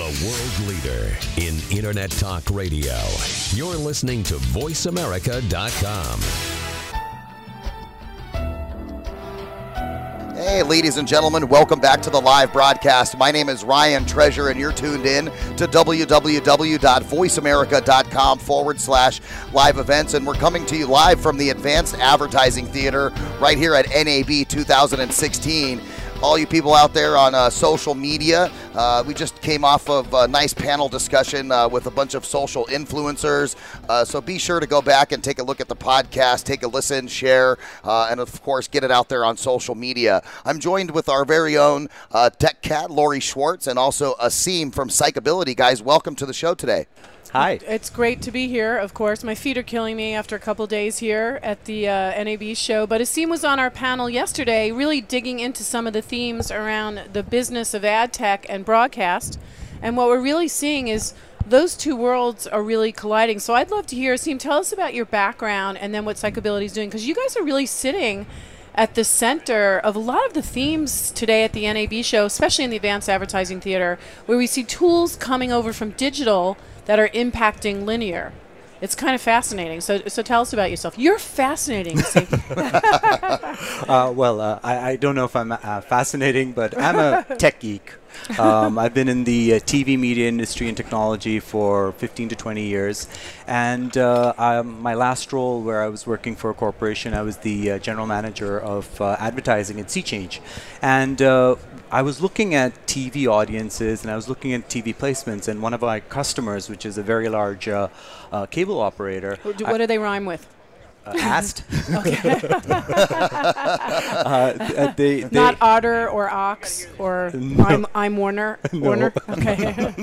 The world leader in Internet Talk Radio. You're listening to VoiceAmerica.com. Hey, ladies and gentlemen, welcome back to the live broadcast. My name is Ryan Treasure, and you're tuned in to www.voiceamerica.com forward slash live events. And we're coming to you live from the Advanced Advertising Theater right here at NAB 2016 all you people out there on uh, social media. Uh, we just came off of a nice panel discussion uh, with a bunch of social influencers. Uh, so be sure to go back and take a look at the podcast, take a listen, share, uh, and of course, get it out there on social media. I'm joined with our very own uh, tech cat, Lori Schwartz, and also Asim from Psychability. Guys, welcome to the show today. Hi. It's great to be here, of course. My feet are killing me after a couple days here at the uh, NAB show. But Asim was on our panel yesterday, really digging into some of the themes around the business of ad tech and broadcast. And what we're really seeing is those two worlds are really colliding. So I'd love to hear, Asim, tell us about your background and then what Psychability is doing, because you guys are really sitting at the center of a lot of the themes today at the NAB show, especially in the Advanced Advertising Theater, where we see tools coming over from digital – that are impacting linear. It's kind of fascinating. So, so tell us about yourself. You're fascinating. uh, well, uh, I, I, don't know if I'm uh, fascinating, but I'm a tech geek. Um, I've been in the uh, TV media industry and technology for 15 to 20 years. And uh, my last role, where I was working for a corporation, I was the uh, general manager of uh, advertising at SeaChange. And uh, I was looking at TV audiences and I was looking at TV placements. And one of my customers, which is a very large uh, cable operator. What do, what do they rhyme with? Uh, asked. uh, they, they Not otter or ox or no. I'm, I'm Warner. No. Warner. Okay.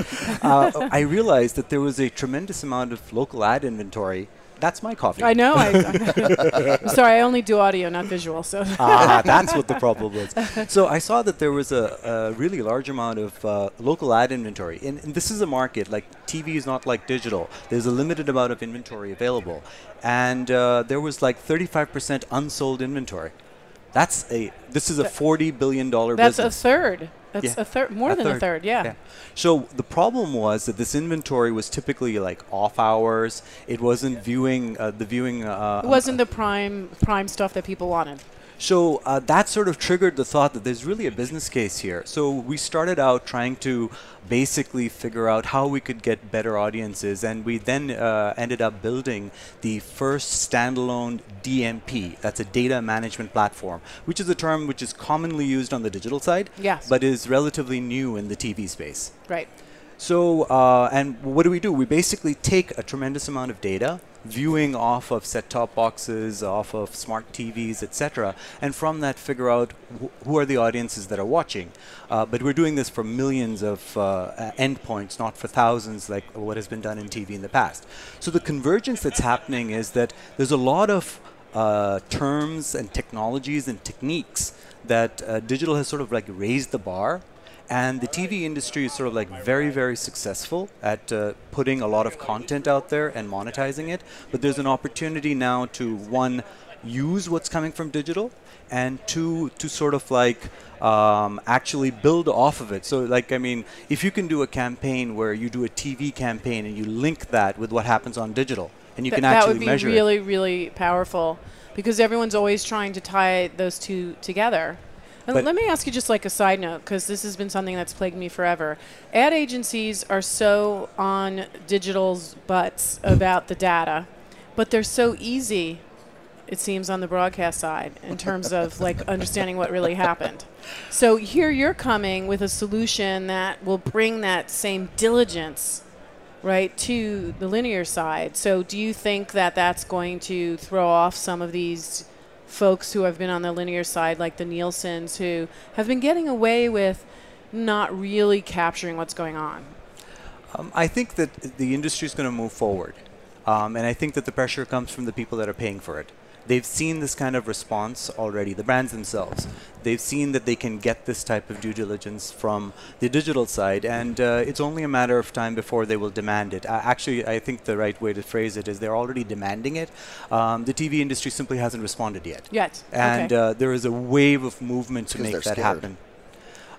uh, I realized that there was a tremendous amount of local ad inventory that's my coffee. I know. I, am sorry, I only do audio, not visual. So ah, that's what the problem was. So I saw that there was a, a really large amount of uh, local ad inventory, and, and, this is a market like TV is not like digital. There's a limited amount of inventory available, and uh, there was like 35% unsold inventory. That's a this is a 40 billion dollar business. That's a third. That's yeah. a third, more a than third. a third, yeah. yeah. So the problem was that this inventory was typically like off hours. It wasn't viewing uh, the viewing. Uh, it wasn't the prime prime stuff that people wanted. So uh, that sort of triggered the thought that there's really a business case here. So we started out trying to basically figure out how we could get better audiences, and we then uh, ended up building the first standalone DMP. That's a data management platform, which is a term which is commonly used on the digital side, yes. but is relatively new in the TV space. Right. So, uh, and what do we do? We basically take a tremendous amount of data, viewing off of set-top boxes, off of smart TVs, etc., and from that figure out wh- who are the audiences that are watching. Uh, but we're doing this for millions of uh, endpoints, not for thousands like what has been done in TV in the past. So the convergence that's happening is that there's a lot of uh, terms and technologies and techniques that uh, digital has sort of like raised the bar and the TV industry is sort of like very, very successful at uh, putting a lot of content out there and monetizing it. But there's an opportunity now to, one, use what's coming from digital, and two, to sort of like um, actually build off of it. So, like, I mean, if you can do a campaign where you do a TV campaign and you link that with what happens on digital, and you Th- can actually measure it. That would be really, really powerful because everyone's always trying to tie those two together. But let me ask you just like a side note, because this has been something that's plagued me forever. Ad agencies are so on digital's butts about the data, but they're so easy, it seems, on the broadcast side in terms of like understanding what really happened. So here you're coming with a solution that will bring that same diligence right to the linear side. So do you think that that's going to throw off some of these folks who have been on the linear side, like the Nielsen's, who have been getting away with not really capturing what's going on? Um, I think that the industry is going to move forward. Um, and I think that the pressure comes from the people that are paying for it they've seen this kind of response already, the brands themselves. They've seen that they can get this type of due diligence from the digital side, and uh, it's only a matter of time before they will demand it. Uh, actually, I think the right way to phrase it is they're already demanding it. Um, the TV industry simply hasn't responded yet. Yet. And okay. uh, there is a wave of movement to make that scared. happen.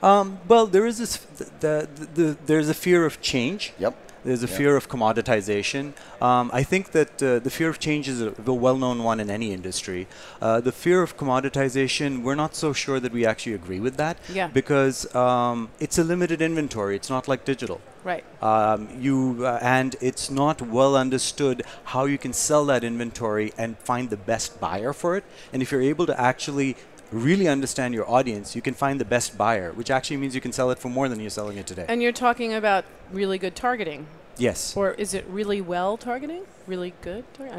Um, well, there is this. The, the, the, there's a fear of change. Yep. There's a Yep. fear of commoditization. Um, I think that uh, the fear of change is a, a well-known one in any industry. Uh, the fear of commoditization, we're not so sure that we actually agree with that. Yeah. Because um, it's a limited inventory. It's not like digital. Right. Um, you uh, and it's not well understood how you can sell that inventory and find the best buyer for it. And if you're able to actually really understand your audience, you can find the best buyer, which actually means you can sell it for more than you're selling it today. And you're talking about really good targeting. yes. Or is it really well targeting? Really good? Tar- I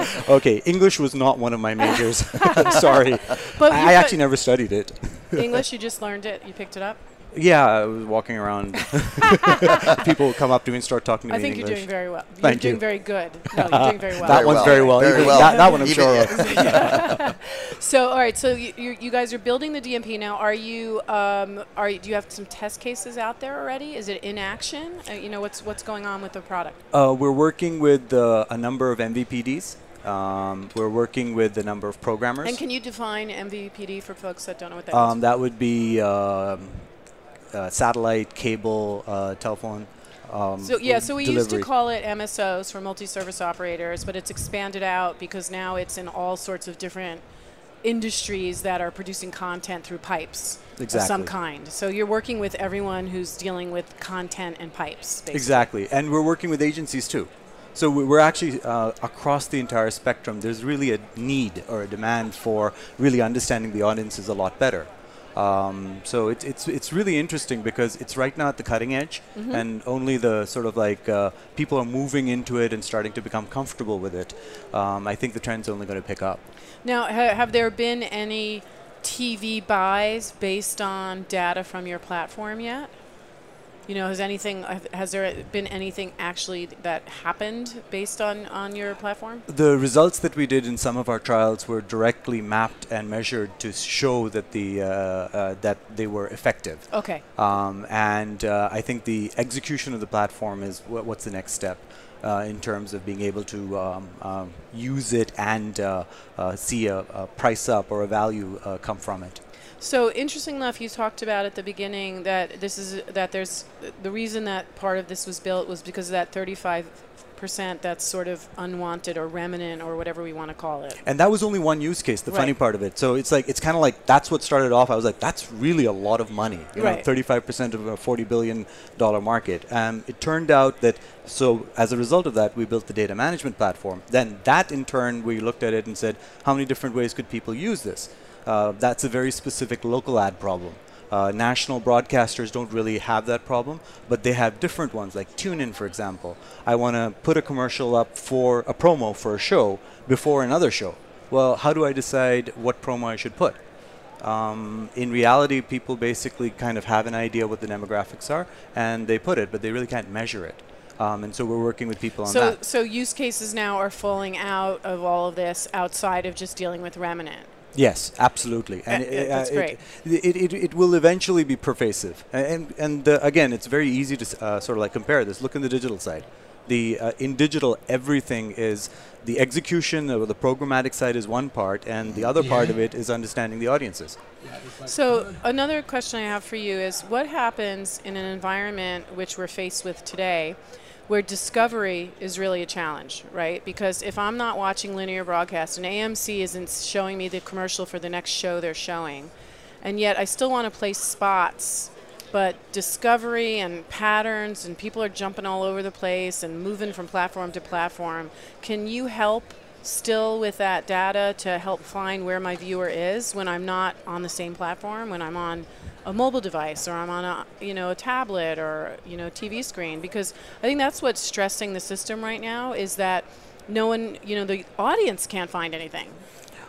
mean, okay, English was not one of my majors. I'm sorry. But I actually never studied it. English, you just learned it, you picked it up? Yeah, I was walking around. People would come up to me and start talking to I me I think in you're English. doing very well. You're Thank doing you. very good. No, you're doing very well. that Very one's well. very well. Very well. That, that one I'm Even- sure of. So, all right. So you, you, you guys are building the DMP now. Are you? Um, are you, do you have some test cases out there already? Is it in action? Uh, you know what's what's going on with the product? Uh, we're working with uh, a number of MVPDs. Um, we're working with a number of programmers. And can you define MVPD for folks that don't know what that um, is? that would be um, uh, satellite, cable, uh, telephone. Um, So yeah, so we used to call it MSOs for multi-service operators, but it's expanded out because now it's in all sorts of different industries that are producing content through pipes of some kind. So you're working with everyone who's dealing with content and pipes. Basically. Exactly, and we're working with agencies too. So we- we're actually uh, across the entire spectrum. There's really a need or a demand for really understanding the audiences a lot better. Um, so it's it's it's really interesting because it's right now at the cutting edge, Mm-hmm. and only the sort of like uh, people are moving into it and starting to become comfortable with it. Um, I think the trend's only going to pick up. Now, ha- have there been any TV buys based on data from your platform yet? You know, has anything has there been anything actually that happened based on on your platform? The results that we did in some of our trials were directly mapped and measured to show that the uh, uh, that they were effective. Okay. Um, and uh, I think the execution of the platform is wha what's the next step uh, in terms of being able to um, um, use it and uh, uh, see a, a price up or a value uh, come from it. So interesting enough, you talked about at the beginning that this is that there's the reason that part of this was built was because of that 35 percent that's sort of unwanted or remnant or whatever we want to call it. And that was only one use case. The funny part of it. So it's like it's kind of like that's what started off. I was like, that's really a lot of money. You know, Right. 35% of a 40 billion dollar market. Um, it turned out that so as a result of that, we built the data management platform. Then that in turn, we looked at it and said, how many different ways could people use this? Uh, that's a very specific local ad problem. Uh, national broadcasters don't really have that problem, but they have different ones, like TuneIn, for example. I want to put a commercial up for a promo for a show before another show. Well, how do I decide what promo I should put? Um, in reality, people basically kind of have an idea what the demographics are, and they put it, but they really can't measure it. Um, and so we're working with people on So that. so use cases now are falling out of all of this outside of just dealing with remnant. Yes, absolutely, and Uh, uh, that's it, great. It, it, it will eventually be pervasive, and and uh, again, it's very easy to uh, sort of like compare this. Look in the digital side. The uh, in digital, everything is the execution or the programmatic side is one part, and the other part of it is understanding the audiences. So another question I have for you is what happens in an environment which we're faced with today where discovery is really a challenge, right? Because if I'm not watching linear broadcast and AMC isn't showing me the commercial for the next show they're showing, and yet I still want to place spots, but discovery and patterns and people are jumping all over the place and moving from platform to platform, can you help still with that data to help find where my viewer is when I'm not on the same platform, when I'm on a mobile device or I'm on a you know a tablet or you know TV screen. Because I think that's what's stressing the system right now is that no one you know the audience can't find anything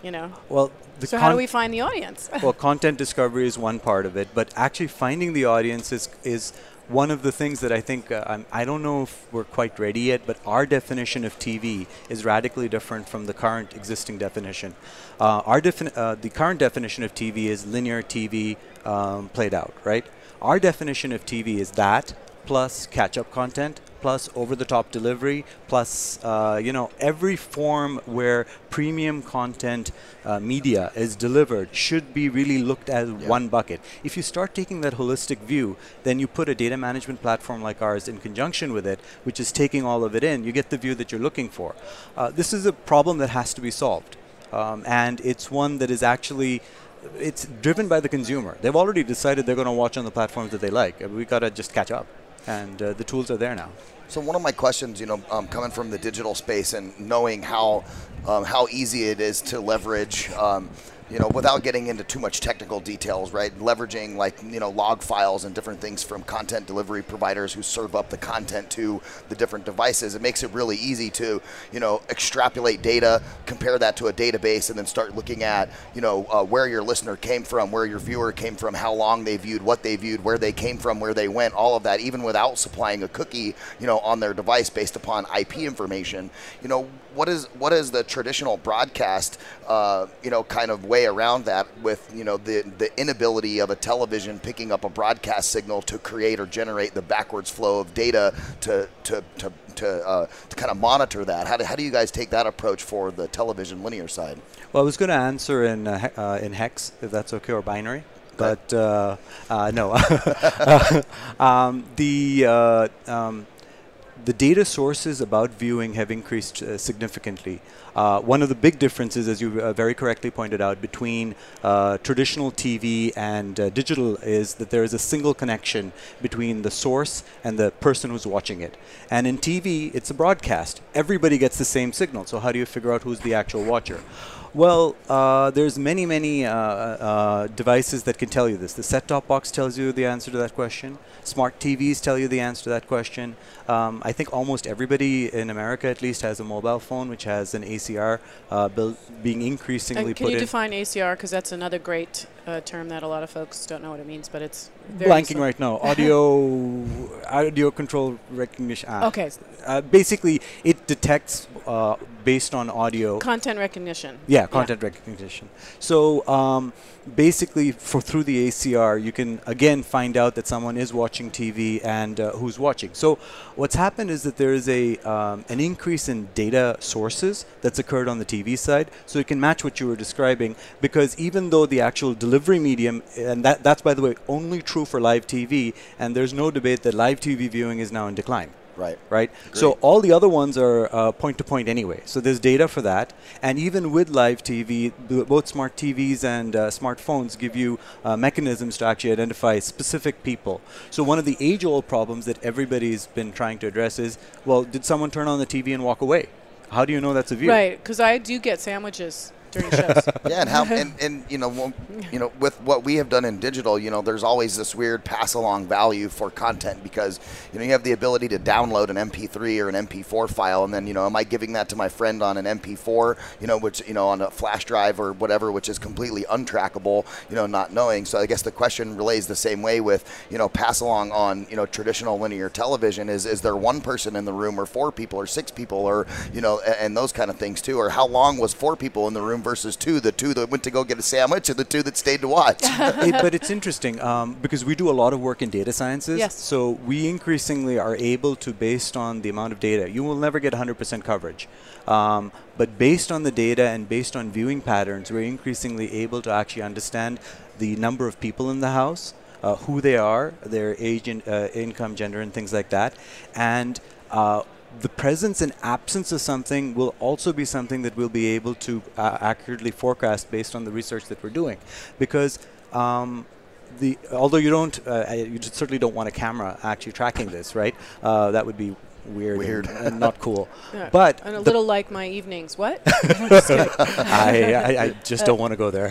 you know? Well, the so how do we find the audience? Well, content discovery is one part of it, but actually finding the audience is, is one of the things that I think uh, I'm, I don't know if we're quite ready yet, but our definition of TV is radically different from the current existing definition. Uh, our defini- uh, the current definition of TV is linear TV um, played out, right? Our definition of TV is that plus catch-up content plus over-the-top delivery, plus uh, you know every form where premium content uh, media is delivered should be really looked at yeah. one bucket. If you start taking that holistic view, then you put a data management platform like ours in conjunction with it, which is taking all of it in. You get the view that you're looking for. Uh, this is a problem that has to be solved, um, and it's one that is actually it's driven by the consumer. They've already decided they're going to watch on the platforms that they like. We got to just catch up, and uh, the tools are there now. So one of my questions, you know, um, coming from the digital space and knowing how um, how easy it is to leverage. Um, you know, without getting into too much technical details, right? Leveraging like, you know, log files and different things from content delivery providers who serve up the content to the different devices. It makes it really easy to, you know, extrapolate data, compare that to a database, and then start looking at, you know, uh, where your listener came from, where your viewer came from, how long they viewed, what they viewed, where they came from, where they went, all of that, even without supplying a cookie, you know, on their device based upon IP information. You know, what is what is the traditional broadcast, uh, you know, kind of way around that with you know the the inability of a television picking up a broadcast signal to create or generate the backwards flow of data to to to to, uh, to kind of monitor that. How do, how do you guys take that approach for the television linear side? Well, I was going to answer in uh, uh, in hex if that's okay or binary but uh, uh, no. um, the uh, um, the data sources about viewing have increased uh, significantly. Uh, one of the big differences, as you uh, very correctly pointed out, between uh, traditional TV and uh, digital is that there is a single connection between the source and the person who's watching it. And in TV, it's a broadcast. Everybody gets the same signal. So how do you figure out who's the actual watcher? Well, uh, there's many, many uh, uh, devices that can tell you this. The set-top box tells you the answer to that question. Smart TVs tell you the answer to that question. Um, I think almost everybody in America, at least, has a mobile phone which has an ACR uh, build, being increasingly and can put you in. define ACR? Because that's another great uh, term that a lot of folks don't know what it means, but it's blanking right now. Audio, audio control recognition. Ah. Okay. Uh, basically, it detects uh, based on audio. Content recognition. Yeah, content yeah. recognition. So um, basically, for through the ACR, you can again find out that someone is watching TV and uh, who's watching. So what's happened is that there is a um, an increase in data sources that's occurred on the TV side. So it can match what you were describing because even though the actual delivery medium, and that that's by the way only true for live TV, and there's no debate that live TV viewing is now in decline. Right. Right. Agreed. So all the other ones are uh, point to point anyway. So there's data for that, and even with live TV, both smart TVs and uh, smartphones give you uh, mechanisms to actually identify specific people. So one of the age-old problems that everybody's been trying to address is, well, did someone turn on the TV and walk away? How do you know that's a view? Right, because I do get sandwiches during shows. yeah, and how and, and you know you know with what we have done in digital, you know, there's always this weird pass along value for content because you know you have the ability to download an MP3 or an MP4 file, and then you know, am I giving that to my friend on an MP4, you know, which you know on a flash drive or whatever, which is completely untrackable, you know, not knowing. So I guess the question relays the same way with you know pass along on you know traditional linear television is is there one person in the room or four people or six people or you know and, and those kind of things too, or how long was four people in the room room versus two, the two that went to go get a sandwich and the two that stayed to watch. it, but it's interesting um, because we do a lot of work in data sciences. Yes. So we increasingly are able to, based on the amount of data, you will never get 100% coverage. Um, but based on the data and based on viewing patterns, we're increasingly able to actually understand the number of people in the house, uh, who they are, their age, and, uh, income, gender, and things like that. And uh, the presence and absence of something will also be something that we'll be able to uh, accurately forecast based on the research that we're doing. Because um, the although you don't, uh, you certainly don't want a camera actually tracking this, right? Uh, that would be weird, weird, and, and not cool. Yeah. But and a little like my evenings. What? I, I, I, just don't want to go there.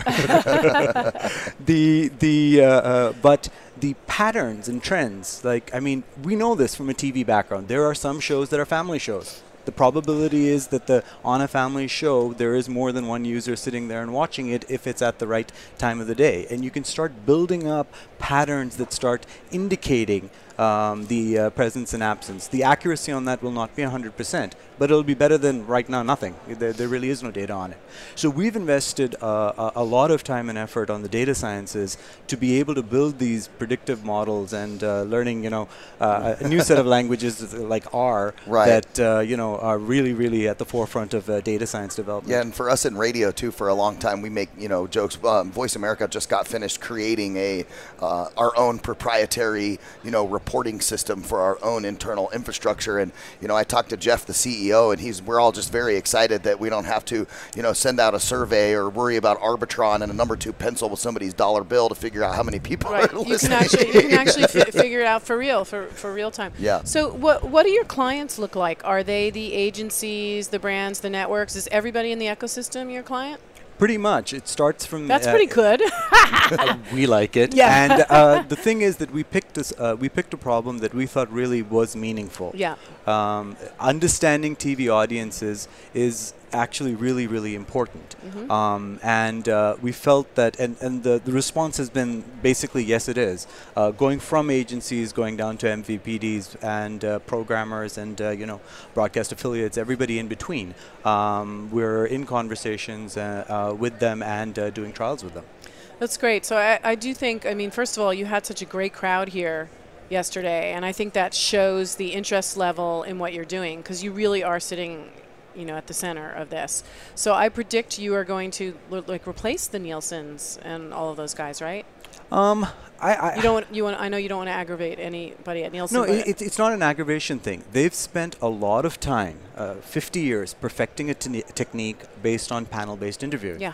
the the uh, uh, but the patterns and trends. Like I mean, we know this from a TV background. There are some shows that are family shows the probability is that the on a family show there is more than one user sitting there and watching it if it's at the right time of the day and you can start building up patterns that start indicating um, the uh, presence and absence. The accuracy on that will not be 100% but it'll be better than right now nothing. There, there really is no data on it. So we've invested uh, a, lot of time and effort on the data sciences to be able to build these predictive models and uh, learning, you know, uh, a new set of languages like R right. that uh, you know are really, really at the forefront of uh, data science development. Yeah, and for us in radio too, for a long time, we make you know jokes. Um, Voice America just got finished creating a uh, our own proprietary you know reporting system for our own internal infrastructure, and you know I talked to Jeff, the CEO, and he's we're all just very excited that we don't have to you know send out a survey or worry about Arbitron and a number two pencil with somebody's dollar bill to figure out how many people right. are you listening. Can actually, you can actually f- figure it out for real, for, for real time. Yeah. So what what do your clients look like? Are they the agencies, the brands, the networks? Is everybody in the ecosystem your client? Pretty much. It starts from. That's uh, pretty good. we like it. Yeah. And uh, the thing is that we picked this. Uh, we picked a problem that we thought really was meaningful. Yeah. Um, understanding TV audiences is actually really, really important. Mm-hmm. Um, and uh, we felt that, and, and the, the response has been basically yes, it is. Uh, going from agencies, going down to MVPDs and uh, programmers and uh, you know broadcast affiliates, everybody in between. Um, we're in conversations uh, uh, with them and doing trials with them. That's great. So I, I do think, I mean, first of all, you had such a great crowd here yesterday, and I think that shows the interest level in what you're doing because you really are sitting you know, at the center of this. So I predict you are going to like replace the Nielsen's and all of those guys, right? Um, I, I you don't want, you want I know you don't want to aggravate anybody at Nielsen. No, it, it's not an aggravation thing. They've spent a lot of time, uh, 50 years, perfecting a technique based on panel-based interviewing. Yeah.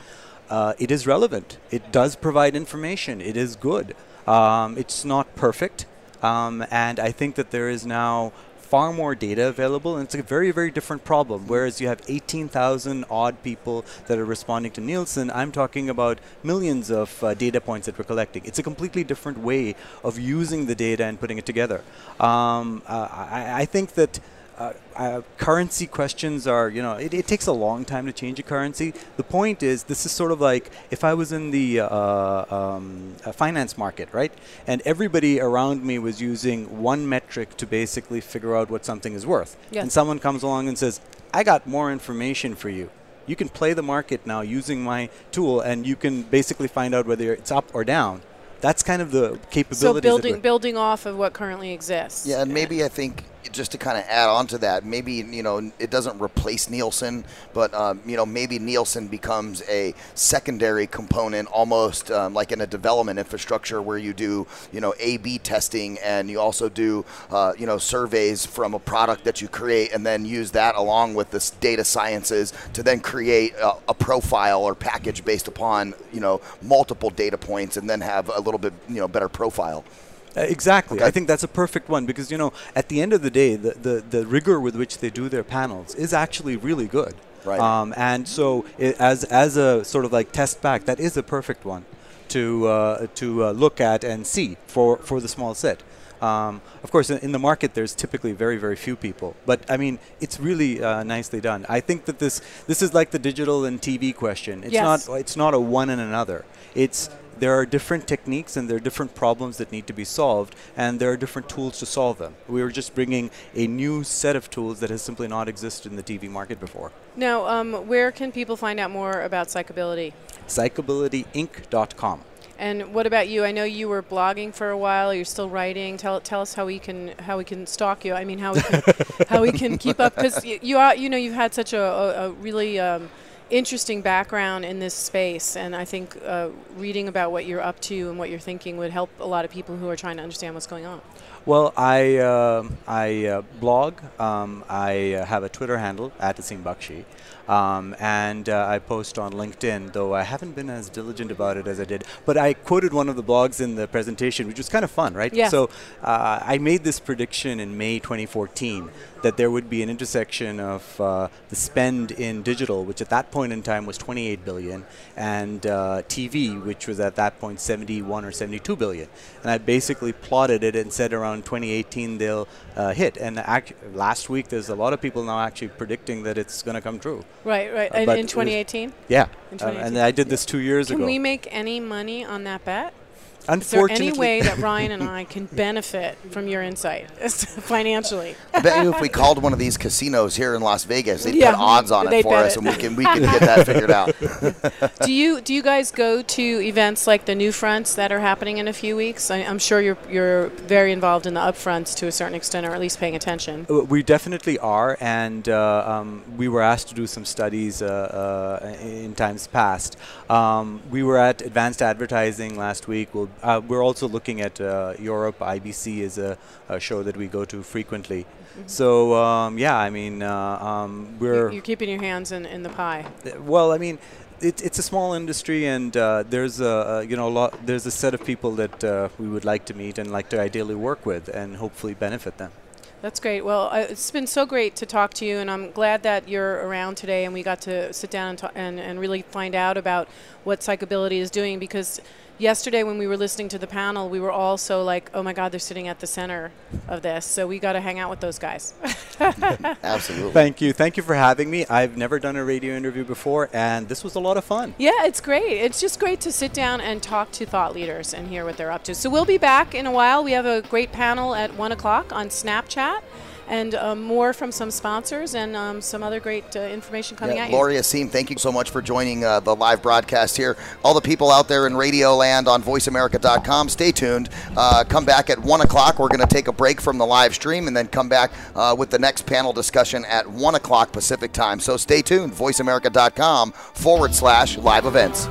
Uh, it is relevant. It does provide information. It is good. Um, it's not perfect, um, and I think that there is now far more data available, and it's a very, very different problem. Whereas you have 18,000 odd people that are responding to Nielsen, I'm talking about millions of uh, data points that we're collecting. It's a completely different way of using the data and putting it together. Um, uh, I, I think that uh, uh, currency questions are, you know, it, it, takes a long time to change a currency. The point is, this is sort of like if I was in the uh, um, finance market, right? And everybody around me was using one metric to basically figure out what something is worth. Yes. And someone comes along and says, I got more information for you. You can play the market now using my tool, and you can basically find out whether it's up or down that's kind of the capability. So building building off of what currently exists. Yeah, and maybe I think just to kind of add on to that, maybe you know it doesn't replace Nielsen, but um, you know maybe Nielsen becomes a secondary component, almost um, like in a development infrastructure where you do you know A/B testing and you also do uh, you know surveys from a product that you create, and then use that along with this data sciences to then create a, a profile or package based upon you know multiple data points, and then have a little bit you know better profile. Uh, exactly. Okay. I think that's a perfect one because you know at the end of the day, the, the, the rigor with which they do their panels is actually really good. Right. Um, and so it, as as a sort of like test back, that is a perfect one to uh, to uh, look at and see for for the small set. Um, of course, in, in, the market, there's typically very, very few people. But I mean, it's really uh, nicely done. I think that this this is like the digital and TV question. It's yes. not it's not a one and another. It's there are different techniques and there are different problems that need to be solved, and there are different tools to solve them. We are just bringing a new set of tools that has simply not existed in the TV market before. Now, um, where can people find out more about Psychability? Psychabilityinc.com. And what about you? I know you were blogging for a while. You're still writing. Tell tell us how we can how we can stalk you. I mean, how we can, how we can keep up because you, you are you know you've had such a, a, a really um, interesting background in this space, and I think uh, reading about what you're up to and what you're thinking would help a lot of people who are trying to understand what's going on. Well, I uh, I uh, blog. Um, I uh, have a Twitter handle at Asim Bakshi. Um, and uh, I post on LinkedIn, though I haven't been as diligent about it as I did. But I quoted one of the blogs in the presentation, which was kind of fun, right? Yeah. So uh, I made this prediction in May 2014 that there would be an intersection of uh, the spend in digital, which at that point in time was 28 billion, and uh, TV, which was at that point 71 or 72 billion. And I basically plotted it and said around 2018 they'll uh, hit. And last week, there's a lot of people now actually predicting that it's going to come true. Right, right. Uh, in 2018? Yeah. In 2018. Uh, and I did this two years Can ago. Can we make any money on that bet? Is there any way that Ryan and I can benefit from your insight financially? I bet you if we called one of these casinos here in Las Vegas, they'd yeah, put odds on it for us, it. and we can we can get that figured out. do you do you guys go to events like the new fronts that are happening in a few weeks? I, am sure you're you're very involved in the upfronts to a certain extent, or at least paying attention. Uh, we definitely are, and uh, um, we were asked to do some studies uh, uh, in times past. Um, we were at Advanced Advertising last week. We'll, uh, we're also looking at uh, Europe. IBC is a, a, show that we go to frequently. Mm-hmm. So um, yeah, I mean, um, we're you're keeping your hands in, in the pie. Well, I mean it, it's a small industry, and uh, there's a you know a lot. There's a set of people that uh, we would like to meet and like to ideally work with, and hopefully benefit them. That's great. Well, uh, it's been so great to talk to you, and I'm glad that you're around today, and we got to sit down and, and, and really find out about what psychability is doing because yesterday when we were listening to the panel, we were all so like, oh my God, they're sitting at the center of this. So we got to hang out with those guys. Absolutely. Thank you. Thank you for having me. I've never done a radio interview before, and this was a lot of fun. Yeah, it's great. It's just great to sit down and talk to thought leaders and hear what they're up to. So we'll be back in a while. We have a great panel at 1 o'clock on Snapchat and um, more from some sponsors and um, some other great uh, information coming yeah, at you. Lori Asim, thank you so much for joining uh, the live broadcast here. All the people out there in Radio Land on VoiceAmerica.com, stay tuned. Uh, come back at 1 o'clock. We're going to take a break from the live stream and then come back uh, with the next panel discussion at 1 o'clock Pacific time. So stay tuned, VoiceAmerica.com forward slash live events.